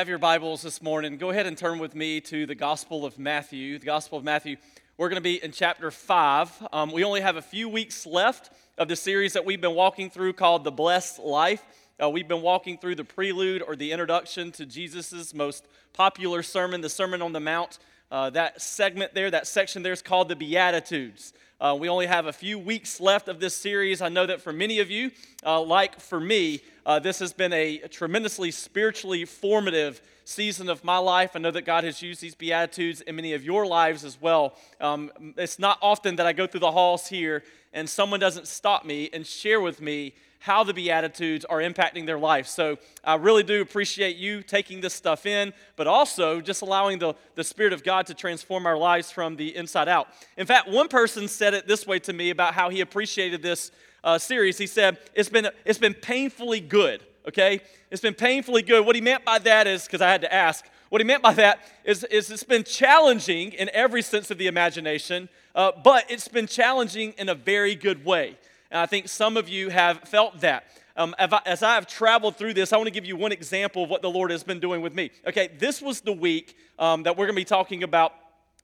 Have your Bibles this morning, go ahead and turn with me to the Gospel of Matthew. The Gospel of Matthew, we're going to be in chapter 5. Um, we only have a few weeks left of the series that we've been walking through called The Blessed Life. Uh, we've been walking through the prelude or the introduction to Jesus' most popular sermon, the Sermon on the Mount. Uh, that segment there, that section there is called the Beatitudes. Uh, we only have a few weeks left of this series. I know that for many of you, uh, like for me, uh, this has been a tremendously spiritually formative season of my life. I know that God has used these Beatitudes in many of your lives as well. Um, it's not often that I go through the halls here and someone doesn't stop me and share with me how the Beatitudes are impacting their life. So I really do appreciate you taking this stuff in, but also just allowing the, the Spirit of God to transform our lives from the inside out. In fact, one person said it this way to me about how he appreciated this uh, series. He said, it's been, it's been painfully good, okay? It's been painfully good. What he meant by that is, because I had to ask, what he meant by that is, is it's been challenging in every sense of the imagination, uh, but it's been challenging in a very good way. And I think some of you have felt that. Um, as I have traveled through this, I want to give you one example of what the Lord has been doing with me. Okay, this was the week um, that we're going to be talking about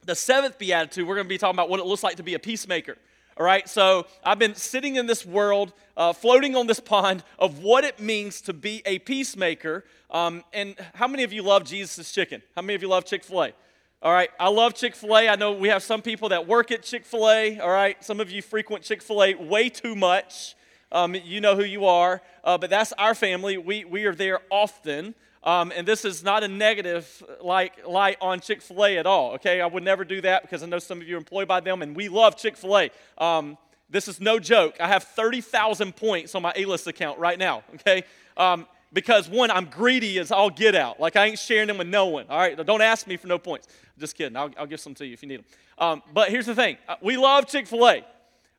the seventh beatitude. We're going to be talking about what it looks like to be a peacemaker. All right, so I've been sitting in this world, uh, floating on this pond of what it means to be a peacemaker. Um, and how many of you love Jesus' chicken? How many of you love Chick fil A? All right, I love Chick fil A. I know we have some people that work at Chick fil A. All right, some of you frequent Chick fil A way too much. Um, you know who you are, uh, but that's our family. We, we are there often. Um, and this is not a negative like light on Chick Fil A at all. Okay, I would never do that because I know some of you are employed by them, and we love Chick Fil A. Um, this is no joke. I have thirty thousand points on my A-list account right now. Okay, um, because one, I'm greedy as all get out. Like I ain't sharing them with no one. All right, don't ask me for no points. Just kidding. I'll, I'll give some to you if you need them. Um, but here's the thing: uh, we love Chick Fil A,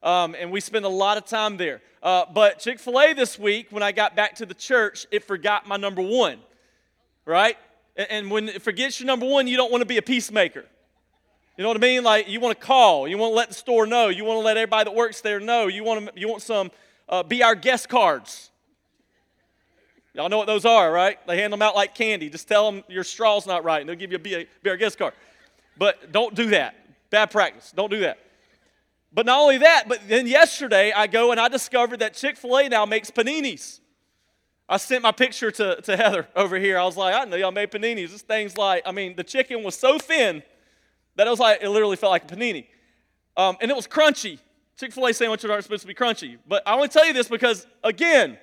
um, and we spend a lot of time there. Uh, but Chick Fil A this week, when I got back to the church, it forgot my number one. Right? And, and when it forgets your number one, you don't want to be a peacemaker. You know what I mean? Like you want to call, you want to let the store know, you want to let everybody that works there know. You want to, you want some uh, be our guest cards. Y'all know what those are, right? They hand them out like candy. Just tell them your straw's not right, and they'll give you a be, be our guest card. But don't do that. Bad practice. Don't do that. But not only that, but then yesterday I go and I discovered that Chick fil A now makes paninis. I sent my picture to, to Heather over here. I was like, I know y'all made paninis. This thing's like, I mean, the chicken was so thin that it was like, it literally felt like a panini. Um, and it was crunchy. Chick fil A sandwiches aren't supposed to be crunchy. But I to tell you this because, again,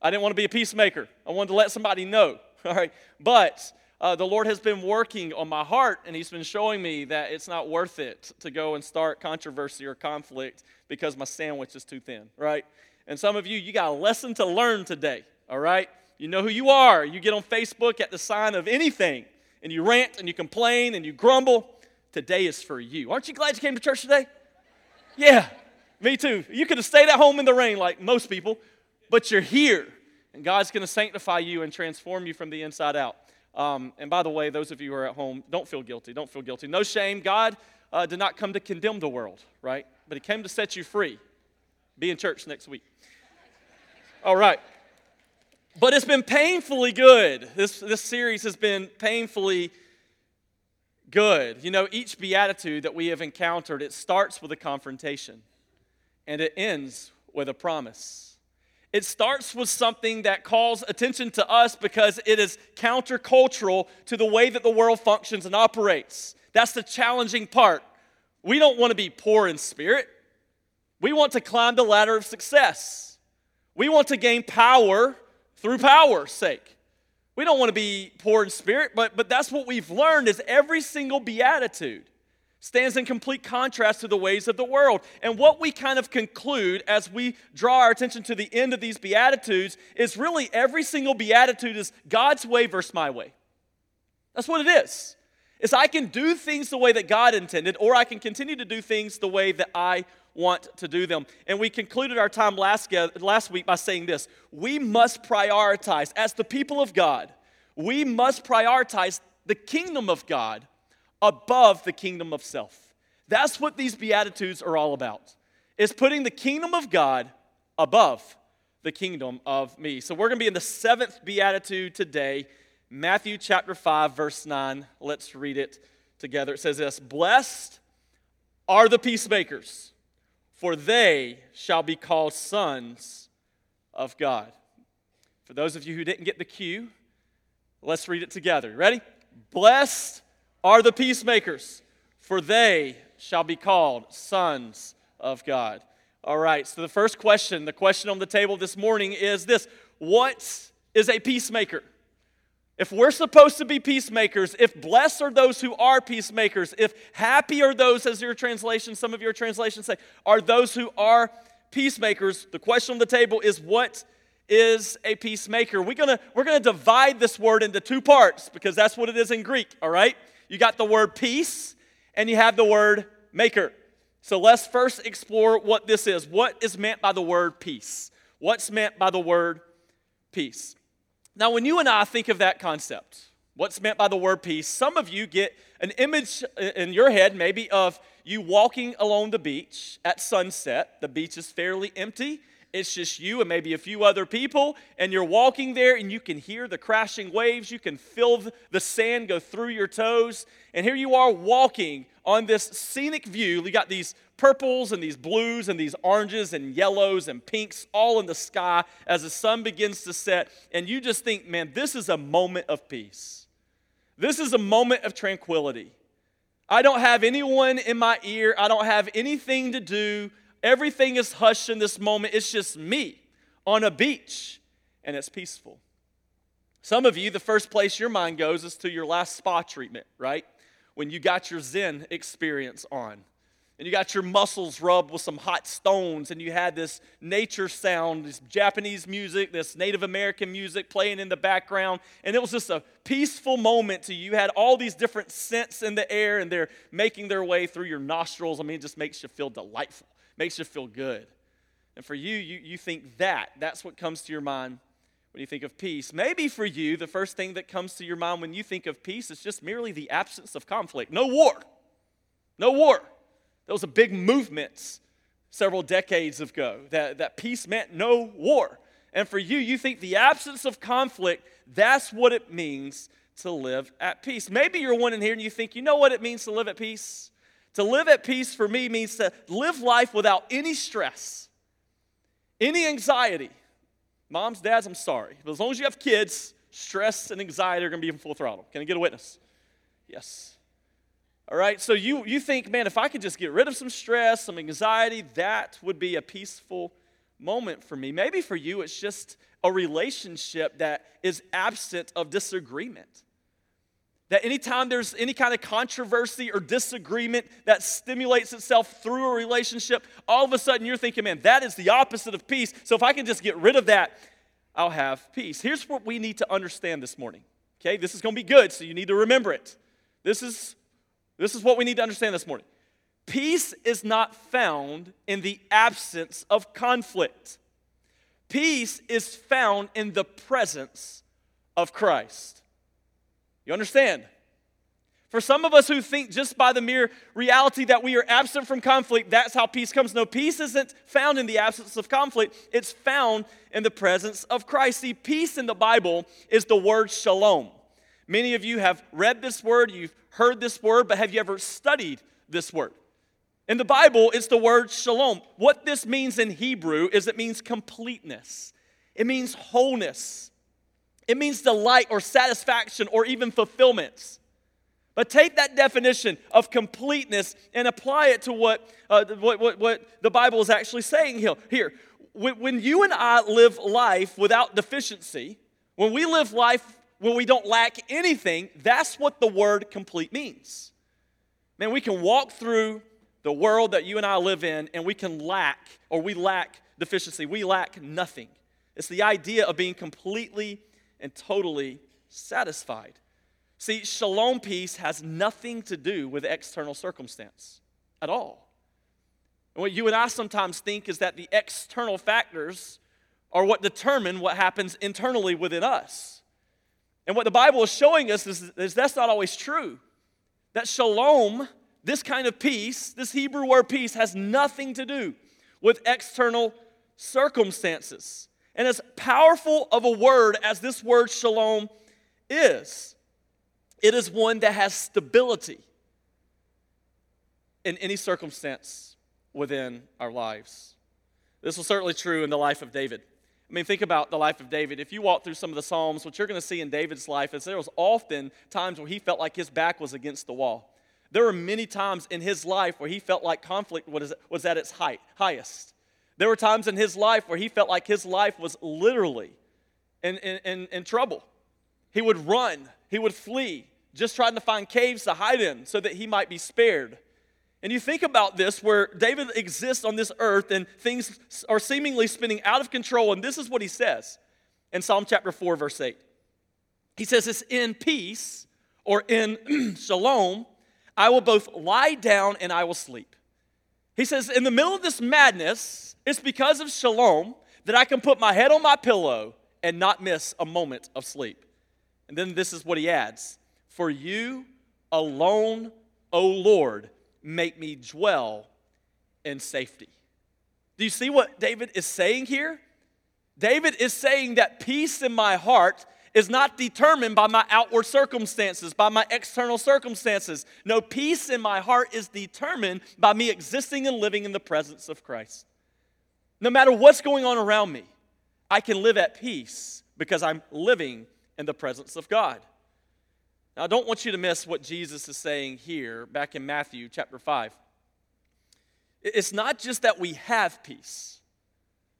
I didn't want to be a peacemaker. I wanted to let somebody know. All right. But uh, the Lord has been working on my heart, and He's been showing me that it's not worth it to go and start controversy or conflict because my sandwich is too thin, right? And some of you, you got a lesson to learn today, all right? You know who you are. You get on Facebook at the sign of anything, and you rant and you complain and you grumble. Today is for you. Aren't you glad you came to church today? Yeah, me too. You could have stayed at home in the rain like most people, but you're here. And God's going to sanctify you and transform you from the inside out. Um, and by the way, those of you who are at home, don't feel guilty. Don't feel guilty. No shame. God uh, did not come to condemn the world, right? But He came to set you free. Be in church next week. All right. But it's been painfully good. This, this series has been painfully good. You know, each beatitude that we have encountered, it starts with a confrontation and it ends with a promise. It starts with something that calls attention to us because it is countercultural to the way that the world functions and operates. That's the challenging part. We don't want to be poor in spirit. We want to climb the ladder of success. We want to gain power through power's sake. We don't want to be poor in spirit, but, but that's what we've learned is every single beatitude stands in complete contrast to the ways of the world. And what we kind of conclude as we draw our attention to the end of these Beatitudes is really every single Beatitude is God's way versus my way. That's what it is. Is I can do things the way that God intended, or I can continue to do things the way that I want to do them. And we concluded our time last, last week by saying this we must prioritize, as the people of God, we must prioritize the kingdom of God above the kingdom of self. That's what these Beatitudes are all about, is putting the kingdom of God above the kingdom of me. So we're going to be in the seventh Beatitude today. Matthew chapter 5, verse 9. Let's read it together. It says this Blessed are the peacemakers, for they shall be called sons of God. For those of you who didn't get the cue, let's read it together. Ready? Blessed are the peacemakers, for they shall be called sons of God. All right, so the first question, the question on the table this morning is this What is a peacemaker? If we're supposed to be peacemakers, if blessed are those who are peacemakers, if happy are those, as your translation, some of your translations say, are those who are peacemakers, the question on the table is what is a peacemaker? We're gonna, we're gonna divide this word into two parts because that's what it is in Greek, all right? You got the word peace and you have the word maker. So let's first explore what this is. What is meant by the word peace? What's meant by the word peace? Now, when you and I think of that concept, what's meant by the word peace, some of you get an image in your head, maybe, of you walking along the beach at sunset. The beach is fairly empty. It's just you and maybe a few other people, and you're walking there and you can hear the crashing waves. You can feel the sand go through your toes. And here you are walking on this scenic view. You got these purples and these blues and these oranges and yellows and pinks all in the sky as the sun begins to set. And you just think, man, this is a moment of peace. This is a moment of tranquility. I don't have anyone in my ear, I don't have anything to do. Everything is hushed in this moment. It's just me on a beach, and it's peaceful. Some of you, the first place your mind goes is to your last spa treatment, right? When you got your Zen experience on. And you got your muscles rubbed with some hot stones, and you had this nature sound, this Japanese music, this Native American music playing in the background. And it was just a peaceful moment to you. You had all these different scents in the air, and they're making their way through your nostrils. I mean, it just makes you feel delightful makes you feel good. And for you, you, you think that. That's what comes to your mind when you think of peace. Maybe for you, the first thing that comes to your mind when you think of peace is just merely the absence of conflict. No war. No war. There was a big movement several decades ago that, that peace meant no war. And for you, you think the absence of conflict, that's what it means to live at peace. Maybe you're one in here and you think, you know what it means to live at peace? To live at peace for me means to live life without any stress, any anxiety. Moms, dads, I'm sorry. But as long as you have kids, stress and anxiety are going to be in full throttle. Can I get a witness? Yes. All right, so you, you think, man, if I could just get rid of some stress, some anxiety, that would be a peaceful moment for me. Maybe for you, it's just a relationship that is absent of disagreement. That anytime there's any kind of controversy or disagreement that stimulates itself through a relationship, all of a sudden you're thinking, man, that is the opposite of peace. So if I can just get rid of that, I'll have peace. Here's what we need to understand this morning. Okay, this is going to be good, so you need to remember it. This is, this is what we need to understand this morning. Peace is not found in the absence of conflict. Peace is found in the presence of Christ. You understand? For some of us who think just by the mere reality that we are absent from conflict, that's how peace comes. No, peace isn't found in the absence of conflict, it's found in the presence of Christ. See, peace in the Bible is the word shalom. Many of you have read this word, you've heard this word, but have you ever studied this word? In the Bible, it's the word shalom. What this means in Hebrew is it means completeness, it means wholeness. It means delight or satisfaction or even fulfillment. But take that definition of completeness and apply it to what, uh, what, what, what, the Bible is actually saying here. here. When, when you and I live life without deficiency, when we live life when we don't lack anything, that's what the word complete means. Man, we can walk through the world that you and I live in and we can lack, or we lack deficiency. We lack nothing. It's the idea of being completely and totally satisfied. See, shalom peace has nothing to do with external circumstance at all. And what you and I sometimes think is that the external factors are what determine what happens internally within us. And what the Bible is showing us is, is that's not always true. That shalom, this kind of peace, this Hebrew word peace, has nothing to do with external circumstances. And as powerful of a word as this word shalom is. It is one that has stability in any circumstance within our lives. This was certainly true in the life of David. I mean, think about the life of David. If you walk through some of the Psalms, what you're going to see in David's life is there was often times where he felt like his back was against the wall. There were many times in his life where he felt like conflict was, was at its height, highest. There were times in his life where he felt like his life was literally in, in, in, in trouble. He would run, he would flee, just trying to find caves to hide in so that he might be spared. And you think about this where David exists on this earth and things are seemingly spinning out of control. And this is what he says in Psalm chapter 4, verse 8. He says, It's in peace or in shalom, I will both lie down and I will sleep. He says, In the middle of this madness, it's because of shalom that I can put my head on my pillow and not miss a moment of sleep. And then this is what he adds For you alone, O Lord, make me dwell in safety. Do you see what David is saying here? David is saying that peace in my heart is not determined by my outward circumstances, by my external circumstances. No, peace in my heart is determined by me existing and living in the presence of Christ. No matter what's going on around me, I can live at peace because I'm living in the presence of God. Now, I don't want you to miss what Jesus is saying here back in Matthew chapter 5. It's not just that we have peace.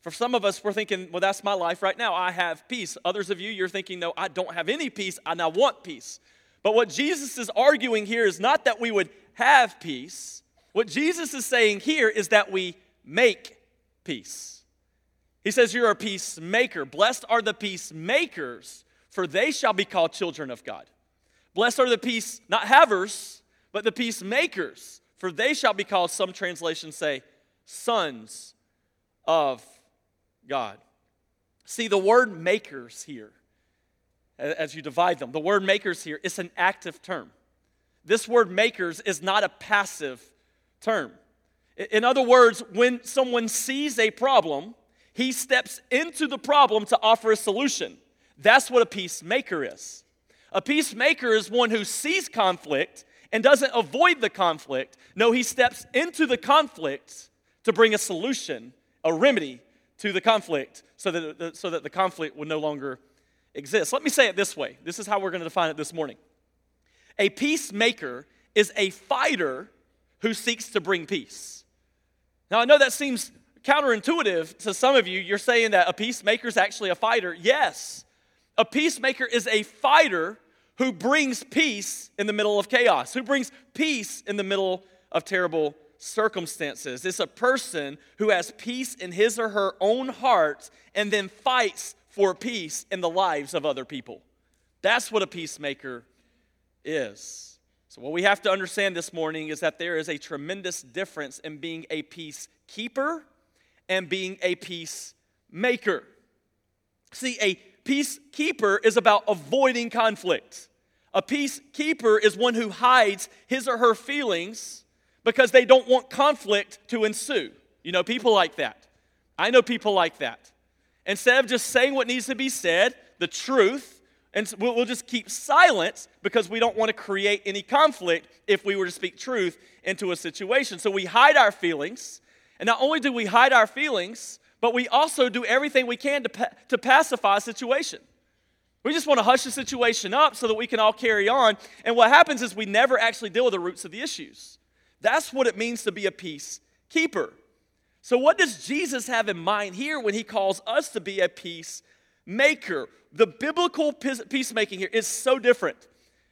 For some of us, we're thinking, well, that's my life right now. I have peace. Others of you, you're thinking, no, I don't have any peace, and I want peace. But what Jesus is arguing here is not that we would have peace. What Jesus is saying here is that we make peace. He says, You're a peacemaker. Blessed are the peacemakers, for they shall be called children of God. Blessed are the peace, not havers, but the peacemakers, for they shall be called, some translations say, sons of God. See, the word makers here, as you divide them, the word makers here is an active term. This word makers is not a passive term. In other words, when someone sees a problem, he steps into the problem to offer a solution. That's what a peacemaker is. A peacemaker is one who sees conflict and doesn't avoid the conflict. No, he steps into the conflict to bring a solution, a remedy to the conflict so that the, so that the conflict would no longer exist. Let me say it this way this is how we're going to define it this morning. A peacemaker is a fighter who seeks to bring peace. Now, I know that seems counterintuitive to some of you. You're saying that a peacemaker is actually a fighter. Yes, a peacemaker is a fighter who brings peace in the middle of chaos, who brings peace in the middle of terrible circumstances. It's a person who has peace in his or her own heart and then fights for peace in the lives of other people. That's what a peacemaker is. So, what we have to understand this morning is that there is a tremendous difference in being a peacekeeper and being a peacemaker. See, a peacekeeper is about avoiding conflict. A peacekeeper is one who hides his or her feelings because they don't want conflict to ensue. You know, people like that. I know people like that. Instead of just saying what needs to be said, the truth, and we'll just keep silence because we don't want to create any conflict if we were to speak truth into a situation. So we hide our feelings. And not only do we hide our feelings, but we also do everything we can to, pa- to pacify a situation. We just want to hush the situation up so that we can all carry on. And what happens is we never actually deal with the roots of the issues. That's what it means to be a peacekeeper. So, what does Jesus have in mind here when he calls us to be a peacemaker? The biblical peacemaking here is so different.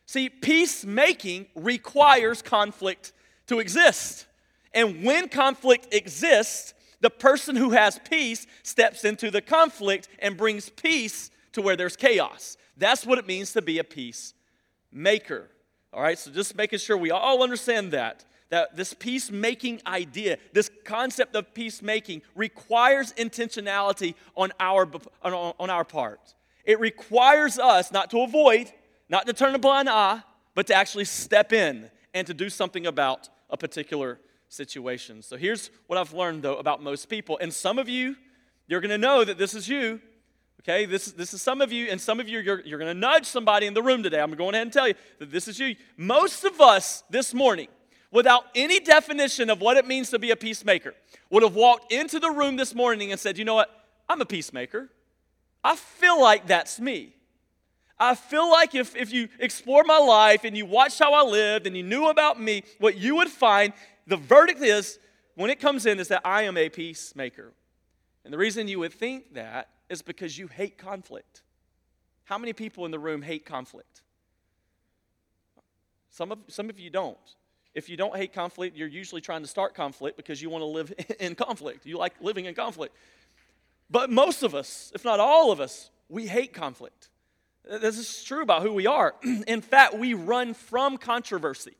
See, peacemaking requires conflict to exist. And when conflict exists, the person who has peace steps into the conflict and brings peace to where there's chaos. That's what it means to be a peacemaker. All right, so just making sure we all understand that. That this peacemaking idea, this concept of peacemaking, requires intentionality on our, on, on our part. It requires us not to avoid, not to turn a blind eye, but to actually step in and to do something about a particular situation. So here's what I've learned though about most people. And some of you, you're going to know that this is you. Okay, this, this is some of you, and some of you, you're, you're going to nudge somebody in the room today. I'm going ahead and tell you that this is you. Most of us this morning, without any definition of what it means to be a peacemaker, would have walked into the room this morning and said, You know what? I'm a peacemaker. I feel like that's me. I feel like if, if you explore my life and you watched how I lived and you knew about me, what you would find, the verdict is, when it comes in, is that I am a peacemaker. And the reason you would think that is because you hate conflict. How many people in the room hate conflict? Some of, some of you don't. If you don't hate conflict, you're usually trying to start conflict because you want to live in conflict. You like living in conflict. But most of us, if not all of us, we hate conflict. This is true about who we are. In fact, we run from controversy.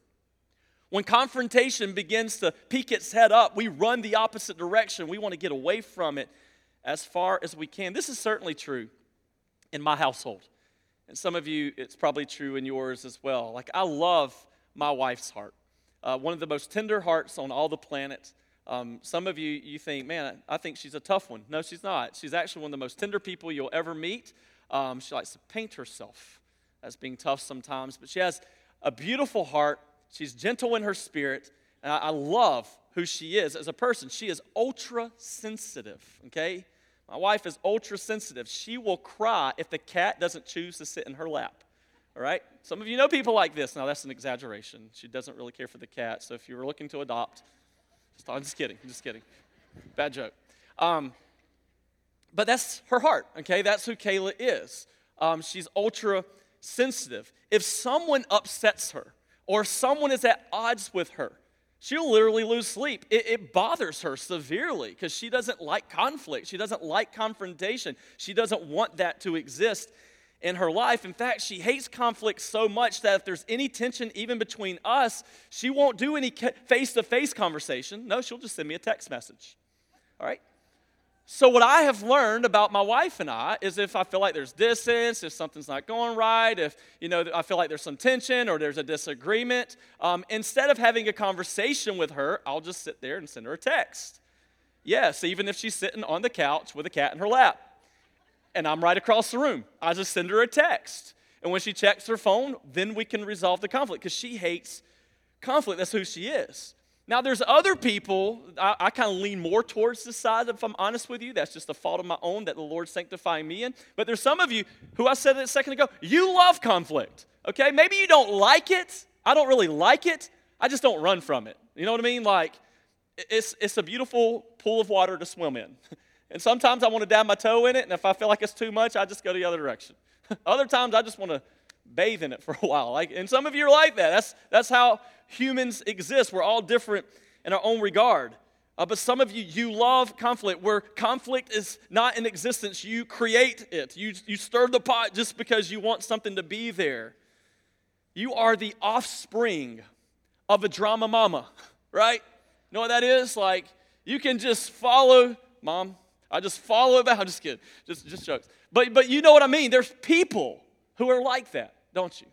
When confrontation begins to peek its head up, we run the opposite direction. We want to get away from it as far as we can. This is certainly true in my household. And some of you, it's probably true in yours as well. Like, I love my wife's heart, uh, one of the most tender hearts on all the planet. Um, some of you, you think, man, I think she's a tough one. No, she's not. She's actually one of the most tender people you'll ever meet. Um, she likes to paint herself as being tough sometimes, but she has a beautiful heart. She's gentle in her spirit. And I, I love who she is as a person. She is ultra sensitive, okay? My wife is ultra sensitive. She will cry if the cat doesn't choose to sit in her lap. All right? Some of you know people like this. Now, that's an exaggeration. She doesn't really care for the cat. So if you were looking to adopt, just, I'm just kidding. I'm just kidding. Bad joke. Um, but that's her heart, okay? That's who Kayla is. Um, she's ultra sensitive. If someone upsets her or someone is at odds with her, she'll literally lose sleep. It, it bothers her severely because she doesn't like conflict. She doesn't like confrontation. She doesn't want that to exist in her life. In fact, she hates conflict so much that if there's any tension even between us, she won't do any face to face conversation. No, she'll just send me a text message. All right? So, what I have learned about my wife and I is if I feel like there's distance, if something's not going right, if you know I feel like there's some tension or there's a disagreement, um, instead of having a conversation with her, I'll just sit there and send her a text. Yes, even if she's sitting on the couch with a cat in her lap, and I'm right across the room, I just send her a text. And when she checks her phone, then we can resolve the conflict because she hates conflict. That's who she is. Now, there's other people, I, I kind of lean more towards the side, if I'm honest with you. That's just a fault of my own that the Lord's sanctifying me in. But there's some of you who I said it a second ago, you love conflict, okay? Maybe you don't like it. I don't really like it. I just don't run from it. You know what I mean? Like, it's, it's a beautiful pool of water to swim in. And sometimes I want to dab my toe in it, and if I feel like it's too much, I just go the other direction. Other times I just want to bathe in it for a while. Like, and some of you are like that. That's, that's how humans exist. We're all different in our own regard. Uh, but some of you, you love conflict, where conflict is not in existence. You create it. You, you stir the pot just because you want something to be there. You are the offspring of a drama mama, right? You know what that is? Like, you can just follow, mom, I just follow it back. I'm just kidding. Just, just jokes. But, but you know what I mean. There's people who are like that, don't you?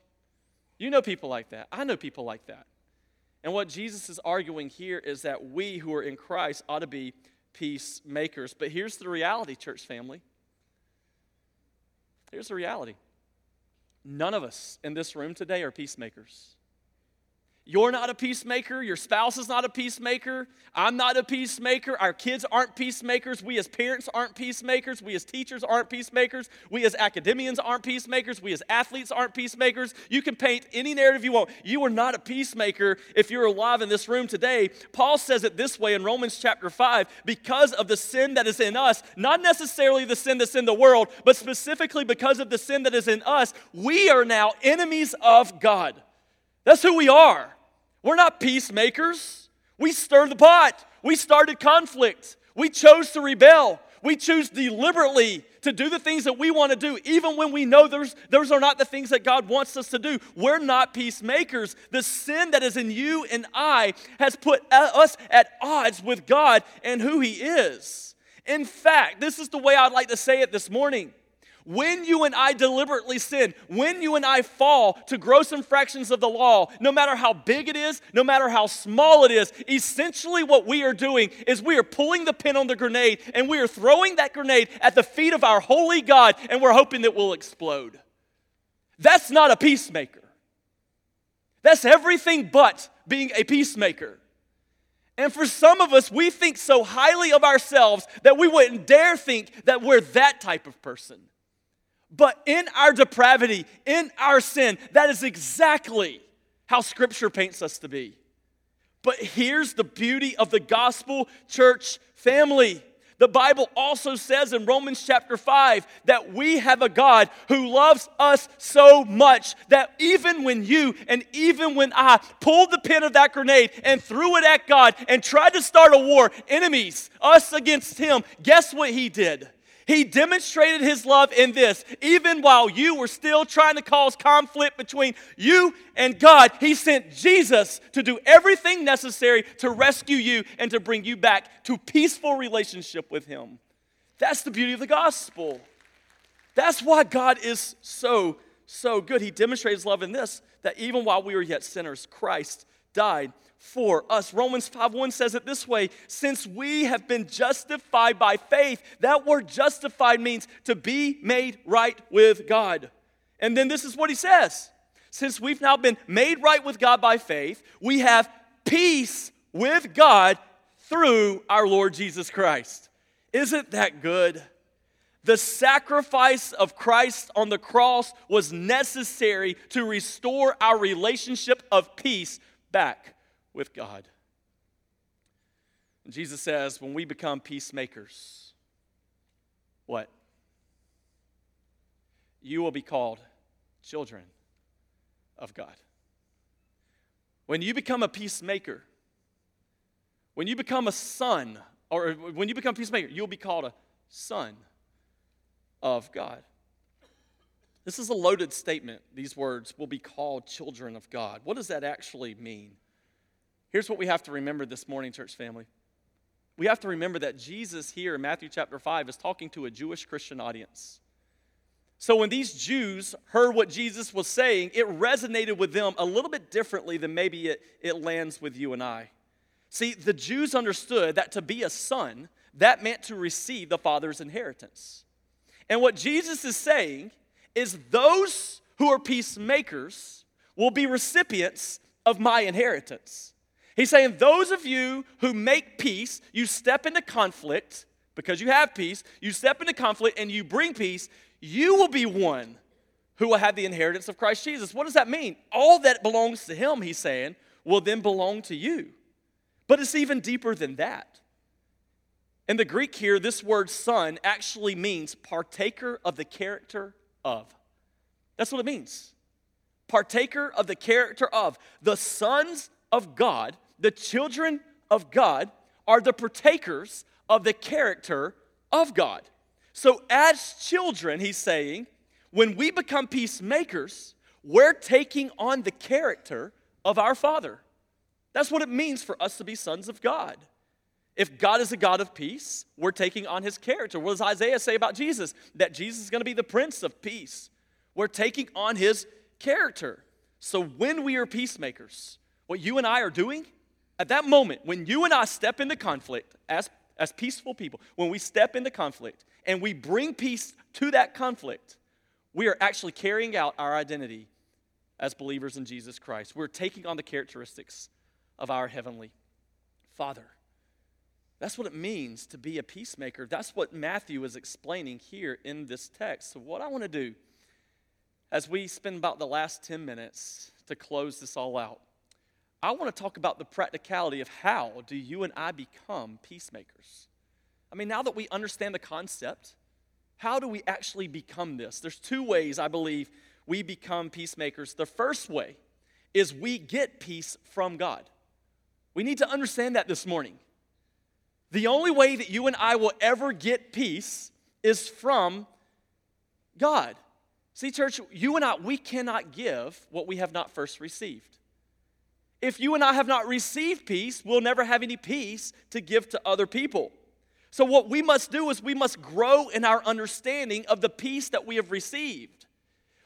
You know people like that. I know people like that. And what Jesus is arguing here is that we who are in Christ ought to be peacemakers. But here's the reality, church family. Here's the reality none of us in this room today are peacemakers. You're not a peacemaker. Your spouse is not a peacemaker. I'm not a peacemaker. Our kids aren't peacemakers. We as parents aren't peacemakers. We as teachers aren't peacemakers. We as academians aren't peacemakers. We as athletes aren't peacemakers. You can paint any narrative you want. You are not a peacemaker if you're alive in this room today. Paul says it this way in Romans chapter 5 because of the sin that is in us, not necessarily the sin that's in the world, but specifically because of the sin that is in us, we are now enemies of God. That's who we are. We're not peacemakers. We stir the pot. We started conflict. We chose to rebel. We choose deliberately to do the things that we want to do, even when we know those, those are not the things that God wants us to do. We're not peacemakers. The sin that is in you and I has put us at odds with God and who He is. In fact, this is the way I'd like to say it this morning. When you and I deliberately sin, when you and I fall to gross infractions of the law, no matter how big it is, no matter how small it is, essentially what we are doing is we are pulling the pin on the grenade and we are throwing that grenade at the feet of our holy God and we're hoping that will explode. That's not a peacemaker. That's everything but being a peacemaker. And for some of us, we think so highly of ourselves that we wouldn't dare think that we're that type of person. But in our depravity, in our sin, that is exactly how Scripture paints us to be. But here's the beauty of the gospel church family. The Bible also says in Romans chapter 5 that we have a God who loves us so much that even when you and even when I pulled the pin of that grenade and threw it at God and tried to start a war, enemies, us against Him, guess what He did? He demonstrated his love in this. Even while you were still trying to cause conflict between you and God, he sent Jesus to do everything necessary to rescue you and to bring you back to peaceful relationship with him. That's the beauty of the gospel. That's why God is so, so good. He demonstrated his love in this that even while we were yet sinners, Christ died for us. Romans 5:1 says it this way, since we have been justified by faith. That word justified means to be made right with God. And then this is what he says. Since we've now been made right with God by faith, we have peace with God through our Lord Jesus Christ. Isn't that good? The sacrifice of Christ on the cross was necessary to restore our relationship of peace back with God. And Jesus says, when we become peacemakers, what? You will be called children of God. When you become a peacemaker, when you become a son, or when you become peacemaker, you'll be called a son of God. This is a loaded statement. These words will be called children of God. What does that actually mean? Here's what we have to remember this morning, church family. We have to remember that Jesus here in Matthew chapter 5 is talking to a Jewish Christian audience. So when these Jews heard what Jesus was saying, it resonated with them a little bit differently than maybe it, it lands with you and I. See, the Jews understood that to be a son, that meant to receive the Father's inheritance. And what Jesus is saying is those who are peacemakers will be recipients of my inheritance. He's saying, those of you who make peace, you step into conflict because you have peace, you step into conflict and you bring peace, you will be one who will have the inheritance of Christ Jesus. What does that mean? All that belongs to him, he's saying, will then belong to you. But it's even deeper than that. In the Greek here, this word son actually means partaker of the character of. That's what it means. Partaker of the character of. The sons of God the children of God are the partakers of the character of God. So, as children, he's saying, when we become peacemakers, we're taking on the character of our Father. That's what it means for us to be sons of God. If God is a God of peace, we're taking on his character. What does Isaiah say about Jesus? That Jesus is going to be the Prince of Peace. We're taking on his character. So when we are peacemakers, what you and I are doing at that moment, when you and I step into conflict as, as peaceful people, when we step into conflict and we bring peace to that conflict, we are actually carrying out our identity as believers in Jesus Christ. We're taking on the characteristics of our Heavenly Father. That's what it means to be a peacemaker. That's what Matthew is explaining here in this text. So, what I want to do as we spend about the last 10 minutes to close this all out I want to talk about the practicality of how do you and I become peacemakers. I mean, now that we understand the concept, how do we actually become this? There's two ways I believe we become peacemakers. The first way is we get peace from God. We need to understand that this morning. The only way that you and I will ever get peace is from God. See, church, you and I, we cannot give what we have not first received. If you and I have not received peace, we'll never have any peace to give to other people. So, what we must do is we must grow in our understanding of the peace that we have received.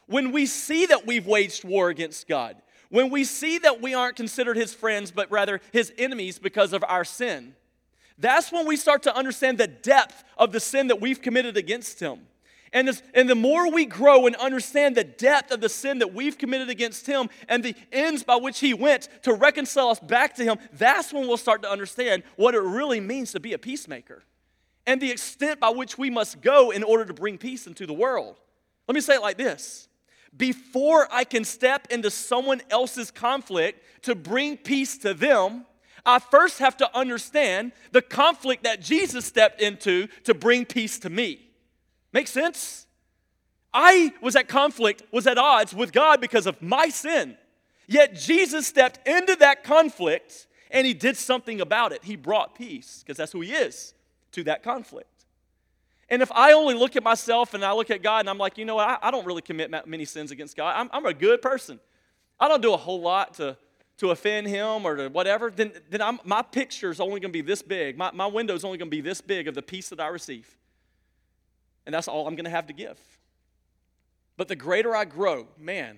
When we see that we've waged war against God, when we see that we aren't considered his friends, but rather his enemies because of our sin, that's when we start to understand the depth of the sin that we've committed against him. And, this, and the more we grow and understand the depth of the sin that we've committed against him and the ends by which he went to reconcile us back to him, that's when we'll start to understand what it really means to be a peacemaker and the extent by which we must go in order to bring peace into the world. Let me say it like this Before I can step into someone else's conflict to bring peace to them, I first have to understand the conflict that Jesus stepped into to bring peace to me. Make sense? I was at conflict, was at odds with God because of my sin. Yet Jesus stepped into that conflict and he did something about it. He brought peace because that's who he is to that conflict. And if I only look at myself and I look at God and I'm like, you know what, I, I don't really commit many sins against God. I'm, I'm, a good person. I don't do a whole lot to, to offend him or to whatever, then, then I'm, my picture is only going to be this big. My, my window is only going to be this big of the peace that I receive. And that's all I'm going to have to give. But the greater I grow, man,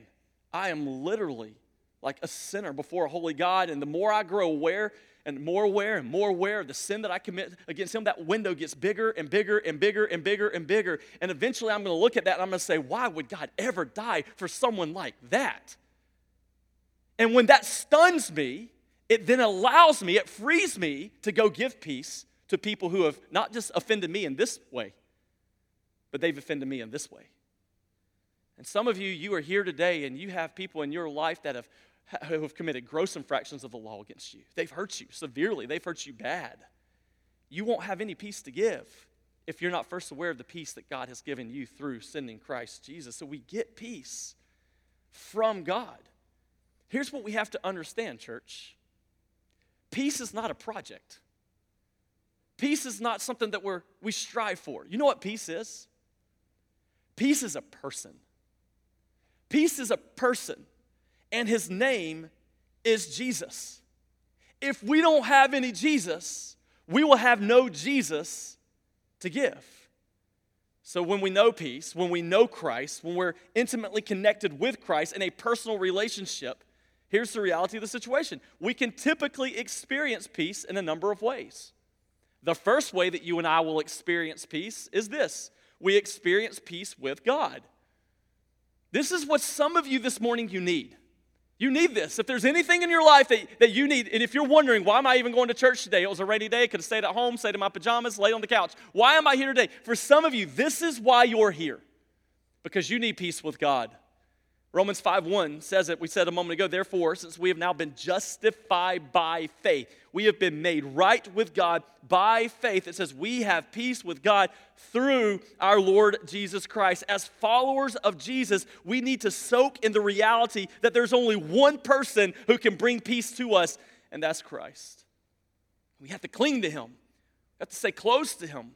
I am literally like a sinner before a holy God. And the more I grow aware and more aware and more aware of the sin that I commit against him, that window gets bigger and bigger and bigger and bigger and bigger. And eventually I'm going to look at that and I'm going to say, why would God ever die for someone like that? And when that stuns me, it then allows me, it frees me to go give peace to people who have not just offended me in this way, but they've offended me in this way. And some of you, you are here today and you have people in your life that have who have committed gross infractions of the law against you. They've hurt you severely, they've hurt you bad. You won't have any peace to give if you're not first aware of the peace that God has given you through sending Christ Jesus. So we get peace from God. Here's what we have to understand, church peace is not a project. Peace is not something that we're, we strive for. You know what peace is? Peace is a person. Peace is a person and his name is Jesus. If we don't have any Jesus, we will have no Jesus to give. So, when we know peace, when we know Christ, when we're intimately connected with Christ in a personal relationship, here's the reality of the situation. We can typically experience peace in a number of ways. The first way that you and I will experience peace is this we experience peace with God. This is what some of you this morning you need. You need this. If there's anything in your life that, that you need, and if you're wondering, why am I even going to church today? It was a rainy day. Could have stayed at home, stayed in my pajamas, laid on the couch. Why am I here today? For some of you, this is why you're here. Because you need peace with God. Romans 5:1 says it, we said a moment ago, therefore, since we have now been justified by faith, we have been made right with God by faith. It says we have peace with God through our Lord Jesus Christ. As followers of Jesus, we need to soak in the reality that there's only one person who can bring peace to us, and that's Christ. We have to cling to him. We have to stay close to him.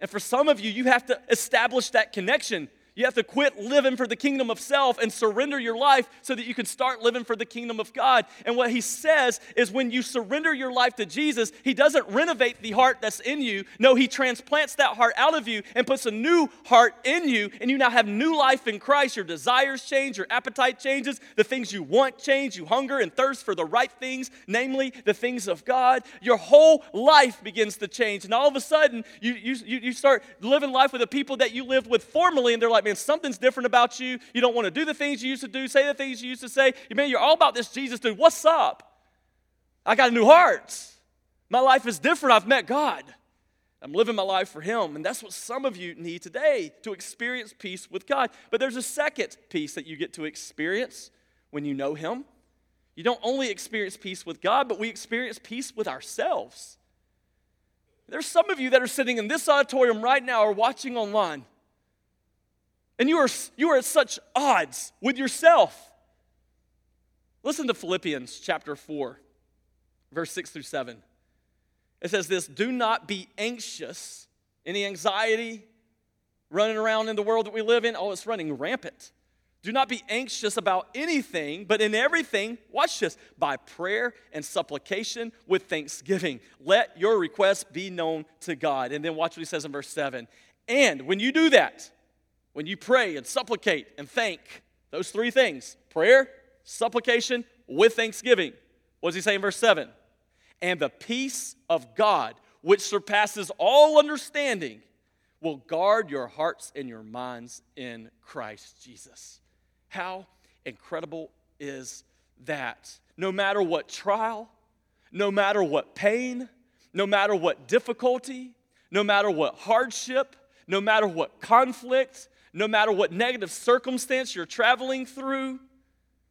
And for some of you, you have to establish that connection you have to quit living for the kingdom of self and surrender your life so that you can start living for the kingdom of God. And what he says is when you surrender your life to Jesus, he doesn't renovate the heart that's in you. No, he transplants that heart out of you and puts a new heart in you. And you now have new life in Christ. Your desires change, your appetite changes, the things you want change. You hunger and thirst for the right things, namely the things of God. Your whole life begins to change. And all of a sudden, you, you, you start living life with the people that you lived with formerly, and they're like, like, man, something's different about you. You don't want to do the things you used to do, say the things you used to say. Man, you're all about this Jesus dude. What's up? I got a new heart. My life is different. I've met God. I'm living my life for Him. And that's what some of you need today to experience peace with God. But there's a second peace that you get to experience when you know Him. You don't only experience peace with God, but we experience peace with ourselves. There's some of you that are sitting in this auditorium right now or watching online, and you are, you are at such odds with yourself. Listen to Philippians chapter 4, verse 6 through 7. It says this Do not be anxious. Any anxiety running around in the world that we live in? Oh, it's running rampant. Do not be anxious about anything, but in everything, watch this, by prayer and supplication with thanksgiving. Let your requests be known to God. And then watch what he says in verse 7. And when you do that, when you pray and supplicate and thank, those three things prayer, supplication with thanksgiving. What does he say in verse 7? And the peace of God, which surpasses all understanding, will guard your hearts and your minds in Christ Jesus. How incredible is that? No matter what trial, no matter what pain, no matter what difficulty, no matter what hardship, no matter what conflict, no matter what negative circumstance you're traveling through,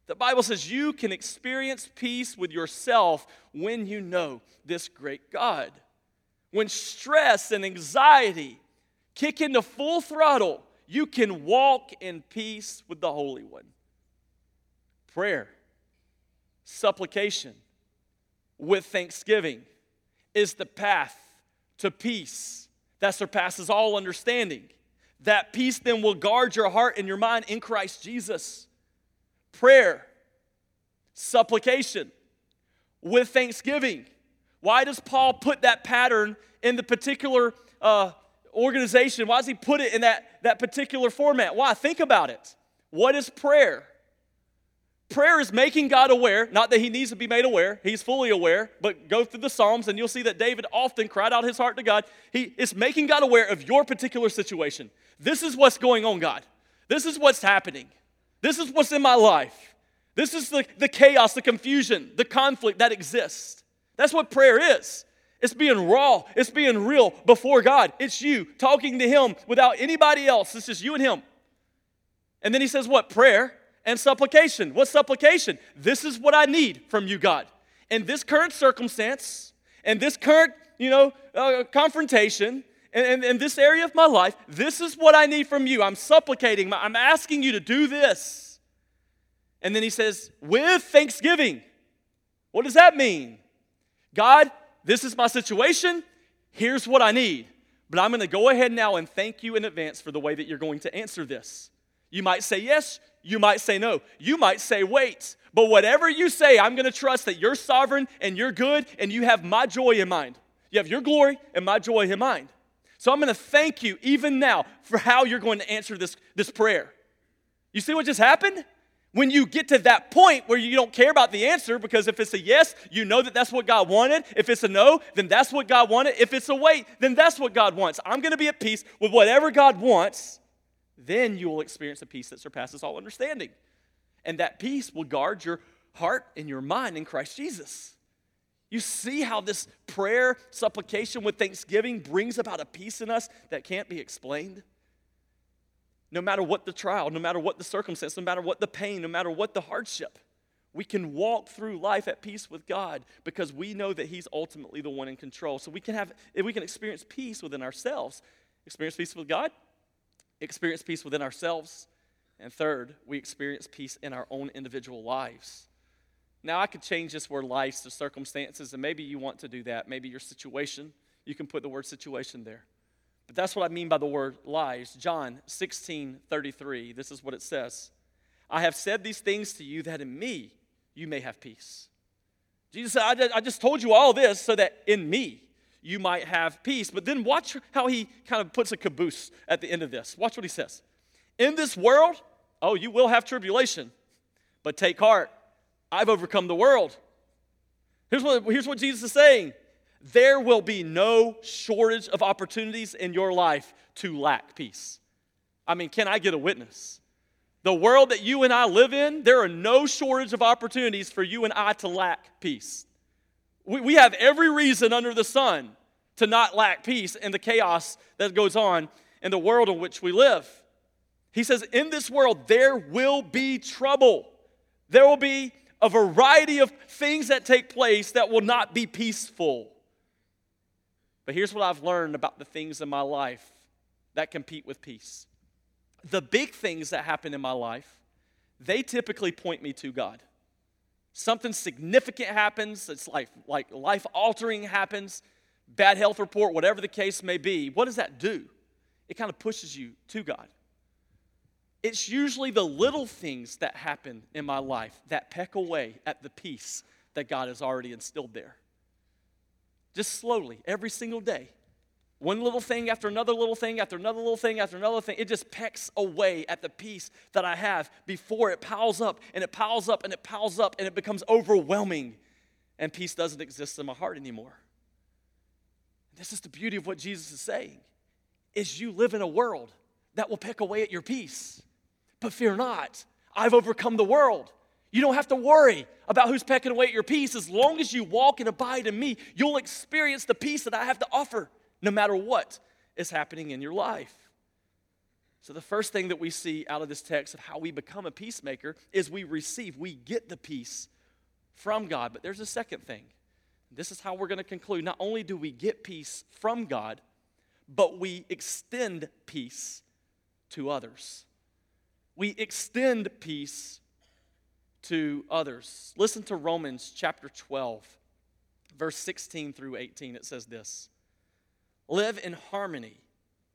the Bible says you can experience peace with yourself when you know this great God. When stress and anxiety kick into full throttle, you can walk in peace with the Holy One. Prayer, supplication with thanksgiving is the path to peace that surpasses all understanding. That peace then will guard your heart and your mind in Christ Jesus. Prayer, supplication with thanksgiving. Why does Paul put that pattern in the particular uh, organization? Why does he put it in that, that particular format? Why? Think about it. What is prayer? Prayer is making God aware, not that he needs to be made aware, he's fully aware, but go through the Psalms and you'll see that David often cried out his heart to God. He is making God aware of your particular situation. This is what's going on, God. This is what's happening. This is what's in my life. This is the, the chaos, the confusion, the conflict that exists. That's what prayer is. It's being raw, it's being real before God. It's you talking to Him without anybody else. It's just you and Him. And then He says, What? Prayer and supplication. What supplication? This is what I need from you, God. In this current circumstance, in this current, you know, uh, confrontation, in, in, this area of my life, this is what I need from you. I'm supplicating, I'm asking you to do this. And then he says, with thanksgiving. What does that mean? God, this is my situation. Here's what I need. But I'm going to go ahead now and thank you in advance for the way that you're going to answer this. You might say yes, you might say no, you might say wait. But whatever you say, I'm going to trust that you're sovereign and you're good and you have my joy in mind. You have your glory and my joy in mind. So I'm going to thank you even now for how you're going to answer this, this prayer. You see what just happened? When you get to that point where you don't care about the answer, because if it's a yes, you know that that's what God wanted. If it's a no, then that's what God wanted. If it's a wait, then that's what God wants. I'm going to be at peace with whatever God wants. Then you will experience a peace that surpasses all understanding. And that peace will guard your heart and your mind in Christ Jesus. You see how this prayer, supplication with thanksgiving brings about a peace in us that can't be explained? no matter what the trial, no matter what the circumstance, no matter what the pain, no matter what the hardship. We can walk through life at peace with God because we know that He's ultimately the one in control. So we can have, we can experience peace within ourselves. Experience peace with God, experience peace within ourselves, and third, we experience peace in our own individual lives. Now, I could change this word lives to circumstances, and maybe you want to do that. Maybe your situation, you can put the word situation there. But that's what I mean by the word lies. John 16 33, this is what it says I have said these things to you that in me you may have peace. Jesus said, I just told you all this so that in me you might have peace. But then watch how he kind of puts a caboose at the end of this. Watch what he says. In this world, oh, you will have tribulation, but take heart. I've overcome the world. Here's what, here's what Jesus is saying there will be no shortage of opportunities in your life to lack peace. I mean, can I get a witness? The world that you and I live in, there are no shortage of opportunities for you and I to lack peace. We, we have every reason under the sun to not lack peace in the chaos that goes on in the world in which we live. He says, In this world, there will be trouble. There will be a variety of things that take place that will not be peaceful. But here's what I've learned about the things in my life that compete with peace. The big things that happen in my life, they typically point me to God. Something significant happens, it's like, like life altering happens, bad health report, whatever the case may be. What does that do? It kind of pushes you to God. It's usually the little things that happen in my life that peck away at the peace that God has already instilled there. Just slowly, every single day. One little thing after another little thing after another little thing after another thing. It just pecks away at the peace that I have before it piles up and it piles up and it piles up and it becomes overwhelming and peace doesn't exist in my heart anymore. This is the beauty of what Jesus is saying. Is you live in a world that will peck away at your peace. But fear not, I've overcome the world. You don't have to worry about who's pecking away at your peace. As long as you walk and abide in me, you'll experience the peace that I have to offer, no matter what is happening in your life. So, the first thing that we see out of this text of how we become a peacemaker is we receive, we get the peace from God. But there's a second thing. This is how we're going to conclude. Not only do we get peace from God, but we extend peace to others we extend peace to others. Listen to Romans chapter 12, verse 16 through 18. It says this Live in harmony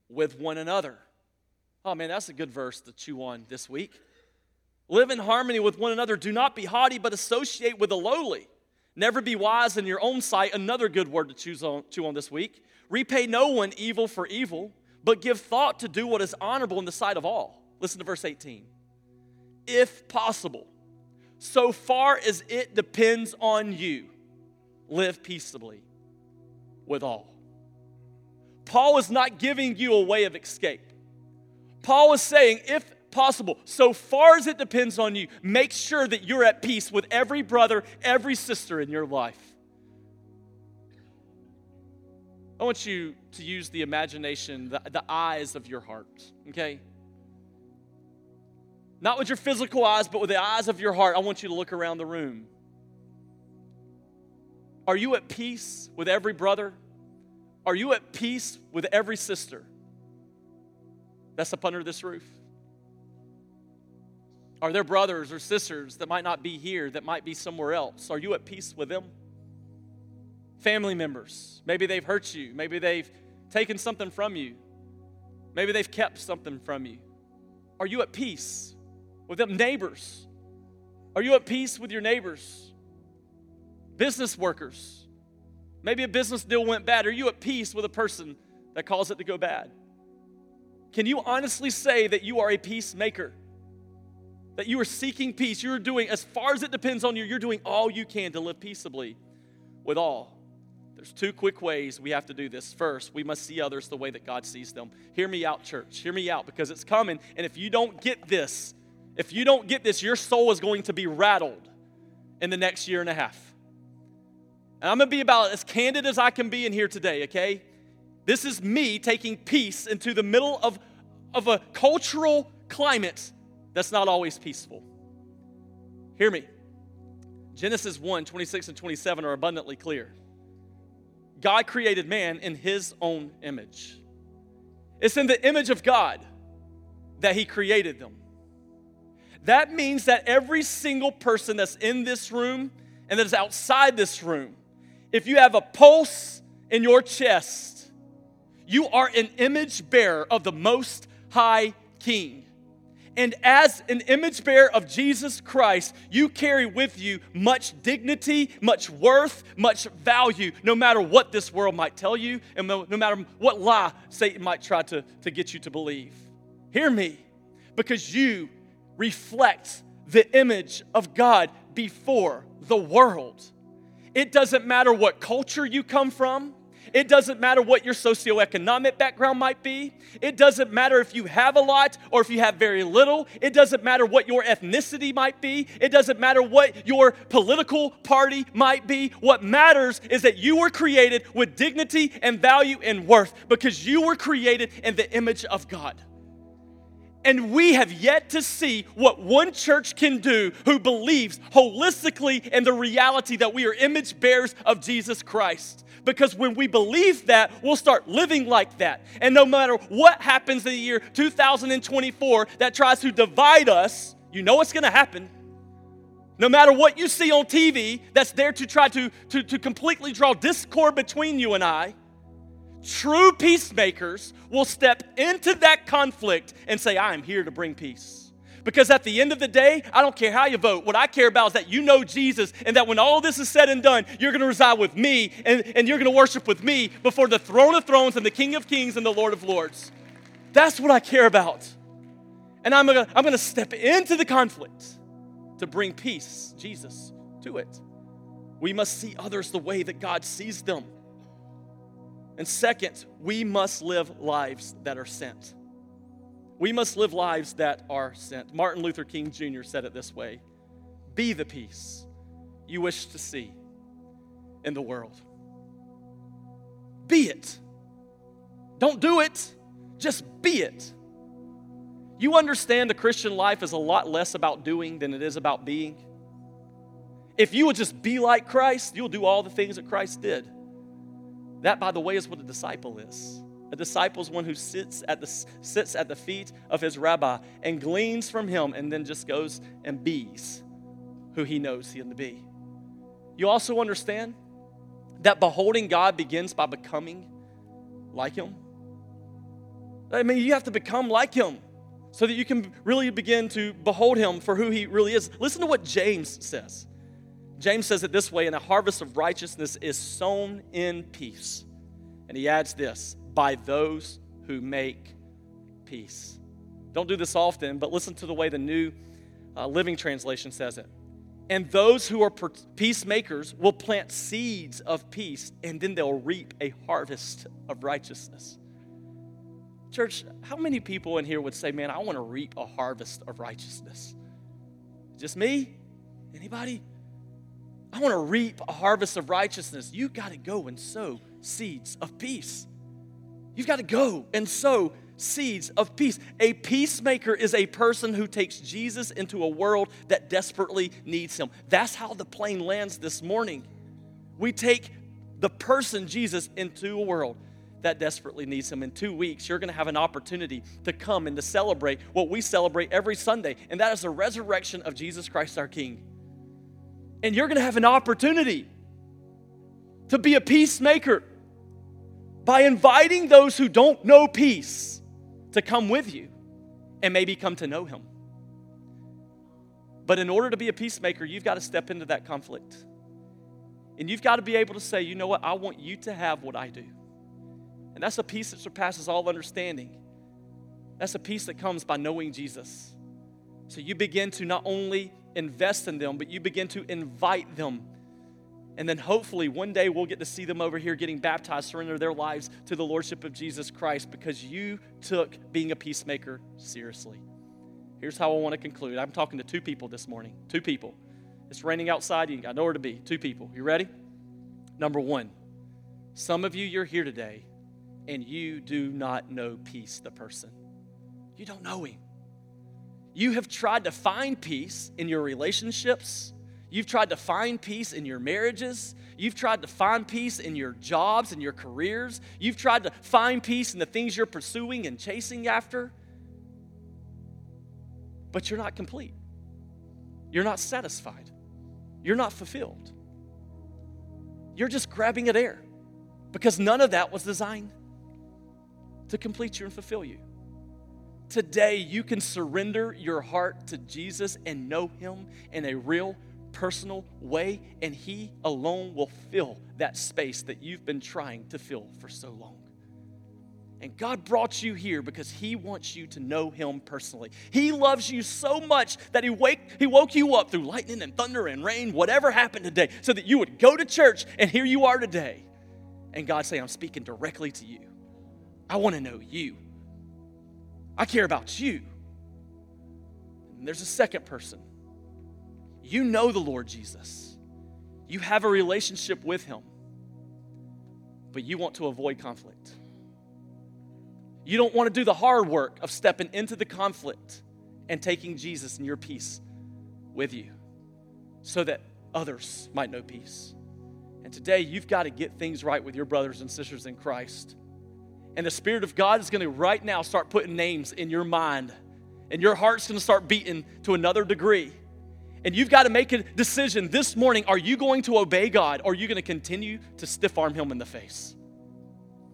with one another. Oh man, that's a good verse to chew on this week. Live in harmony with one another. Do not be haughty, but associate with the lowly. Never be wise in your own sight. Another good word to choose on, chew on this week. Repay no one evil for evil, but give thought to do what is honorable in the sight of all. Listen to verse 18. If possible, so far as it depends on you, live peaceably with all. Paul is not giving you a way of escape. Paul is saying, if possible, so far as it depends on you, make sure that you're at peace with every brother, every sister in your life. I want you to use the imagination, the, the eyes of your heart, okay? Not with your physical eyes, but with the eyes of your heart. I want you to look around the room. Are you at peace with every brother? Are you at peace with every sister that's up under this roof? Are there brothers or sisters that might not be here, that might be somewhere else? Are you at peace with them? Family members, maybe they've hurt you, maybe they've taken something from you, maybe they've kept something from you. Are you at peace with them neighbors? Are you at peace with your neighbors? Business workers. Maybe a business deal went bad. Are you at peace with a person that caused it to go bad? Can you honestly say that you are a peacemaker? That you are seeking peace? You're doing, as far as it depends on you, you're doing all you can to live peaceably with all. There's two quick ways we have to do this. First, we must see others the way that God sees them. Hear me out, church. Hear me out because it's coming. And if you don't get this, if you don't get this, your soul is going to be rattled in the next year and a half. And I'm going to be about as candid as I can be in here today, okay? This is me taking peace into the middle of, of a cultural climate that's not always peaceful. Hear me. Genesis 1 26 and 27 are abundantly clear. God created man in his own image. It's in the image of God that he created them. That means that every single person that's in this room and that is outside this room, if you have a pulse in your chest, you are an image bearer of the Most High King. And as an image bearer of Jesus Christ, you carry with you much dignity, much worth, much value, no matter what this world might tell you, and no, matter what lie Satan might try to, to get you to believe. Hear me, because you reflect the image of God before the world. It doesn't matter what culture you come from. It doesn't matter what your socioeconomic background might be. It doesn't matter if you have a lot or if you have very little. It doesn't matter what your ethnicity might be. It doesn't matter what your political party might be. What matters is that you were created with dignity and value and worth because you were created in the image of God. And we have yet to see what one church can do who believes holistically in the reality that we are image bearers of Jesus Christ. Because when we believe that, we'll start living like that. And no matter what happens in the year 2024 that tries to divide us, you know it's gonna happen. No matter what you see on TV that's there to try to, to, to completely draw discord between you and I, True peacemakers will step into that conflict and say, I am here to bring peace. Because at the end of the day, I don't care how you vote. What I care about is that you know Jesus and that when all this is said and done, you're going to reside with me and, and you're going to worship with me before the throne of thrones and the King of kings and the Lord of lords. That's what I care about. And I'm going I'm going to step into the conflict to bring peace, Jesus, to it. We must see others the way that God sees them. And second, we must live lives that are sent. We must live lives that are sent. Martin Luther King Jr. said it this way Be the peace you wish to see in the world. Be it. Don't do it, just be it. You understand the Christian life is a lot less about doing than it is about being. If you would just be like Christ, you'll do all the things that Christ did. That, by the way, is what a disciple is. A disciple is one who sits at the, sits at the feet of his rabbi and gleans from him and then just goes and bees who he knows him to be. You also understand that beholding God begins by becoming like him. I mean, you have to become like him so that you can really begin to behold him for who he really is. Listen to what James says. James says it this way and a harvest of righteousness is sown in peace. And he adds this by those who make peace. Don't do this often, but listen to the way the New uh, Living Translation says it. And those who are peacemakers will plant seeds of peace, and then they'll reap a harvest of righteousness. Church, how many people in here would say, Man, I want to reap a harvest of righteousness? Just me? Anybody? I want to reap a harvest of righteousness. You got to go and sow seeds of peace. You've got to go and sow seeds of peace. A peacemaker is a person who takes Jesus into a world that desperately needs him. That's how the plane lands this morning. We take the person Jesus into a world that desperately needs him. In two weeks, you're going to have an opportunity to come and to celebrate what we celebrate every Sunday, and that is the resurrection of Jesus Christ our King. And you're going to have an opportunity to be a peacemaker by inviting those who don't know peace to come with you and maybe come to know Him. But in order to be a peacemaker, you've got to step into that conflict. And you've got to be able to say, you know what, I want you to have what I do. And that's a peace that surpasses all understanding. That's a peace that comes by knowing Jesus. So you begin to not only invest in them, but you begin to invite them and then hopefully one day we'll get to see them over here getting baptized, surrender their lives to the Lordship of Jesus Christ because you took being a peacemaker seriously. Here's how I want to conclude. I'm talking to two people this morning. Two people. It's raining outside. You got nowhere to be. Two people. You ready? Number one, some of you, you're here today and you do not know peace, the person. You don't know him. You have tried to find peace in your relationships You've tried to find peace in your marriages. You've tried to find peace in your jobs and your careers. You've tried to find peace in the things you're pursuing and chasing after. But you're not complete. You're not satisfied. You're not fulfilled. You're just grabbing at air because none of that was designed to complete you and fulfill you. Today, you can surrender your heart to Jesus and know Him in a real, personal way, and He alone will fill that space that you've been trying to fill for so long. And God brought you here because He wants you to know Him personally. He loves you so much that He, wake, he woke you up through lightning and thunder and rain, whatever happened today, so that you would go to church and here you are today. And God say, I'm speaking directly to you. I want to know you. I care about you. And there's a second person you know the Lord Jesus, you have a relationship with Him, but you want to avoid conflict. You don't want to do the hard work of stepping into the conflict and taking Jesus and your peace with you so that others might know peace. And today, you've got to get things right with your brothers and sisters in Christ. And the Spirit of God is going to right now start putting names in your mind, and your heart's going to start beating to another degree. And you've got to make a decision this morning. Are you going to obey God or are you going to continue to stiff arm Him in the face?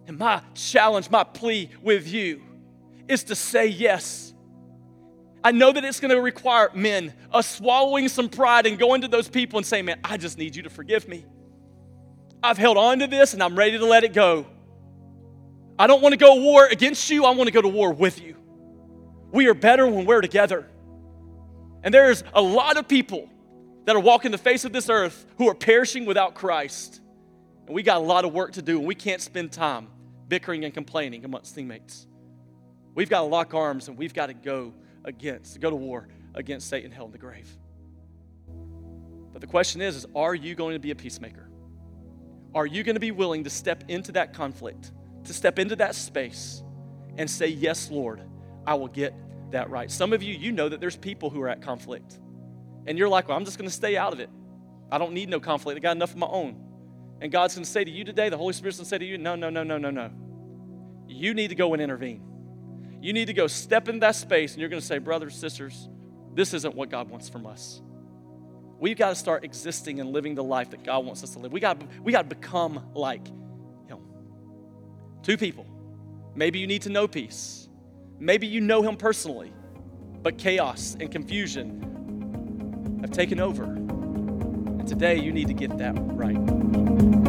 And my challenge, my plea with you is to say yes. I know that it's going to require men us swallowing some pride and going to those people and saying, Man, I just need you to forgive me. I've held on to this and I'm ready to let it go. I don't want to go war against you, I want to go to war with you. We are better when we're together. And there's a lot of people that are walking the face of this earth who are perishing without Christ. And we got a lot of work to do, and we can't spend time bickering and complaining amongst teammates. We've got to lock arms and we've got to go against, go to war against Satan, hell, and the grave. But the question is, is are you going to be a peacemaker? Are you going to be willing to step into that conflict, to step into that space and say, Yes, Lord, I will get that right? Some of you, you know that there's people who are at conflict. And you're like, Well, I'm just going to stay out of it. I don't need no conflict. I got enough of my own. And God's going to say to you today, the Holy Spirit's going to say to you, No, no, no, no, no, no. You need to go and intervene. You need to go step in that space and you're going to say, Brothers, sisters, this isn't what God wants from us. We've got to start existing and living the life that God wants us to live. We got, we got to become like. Two people. Maybe you need to know peace. Maybe you know Him personally, but chaos and confusion have taken over. And today you need to get that right.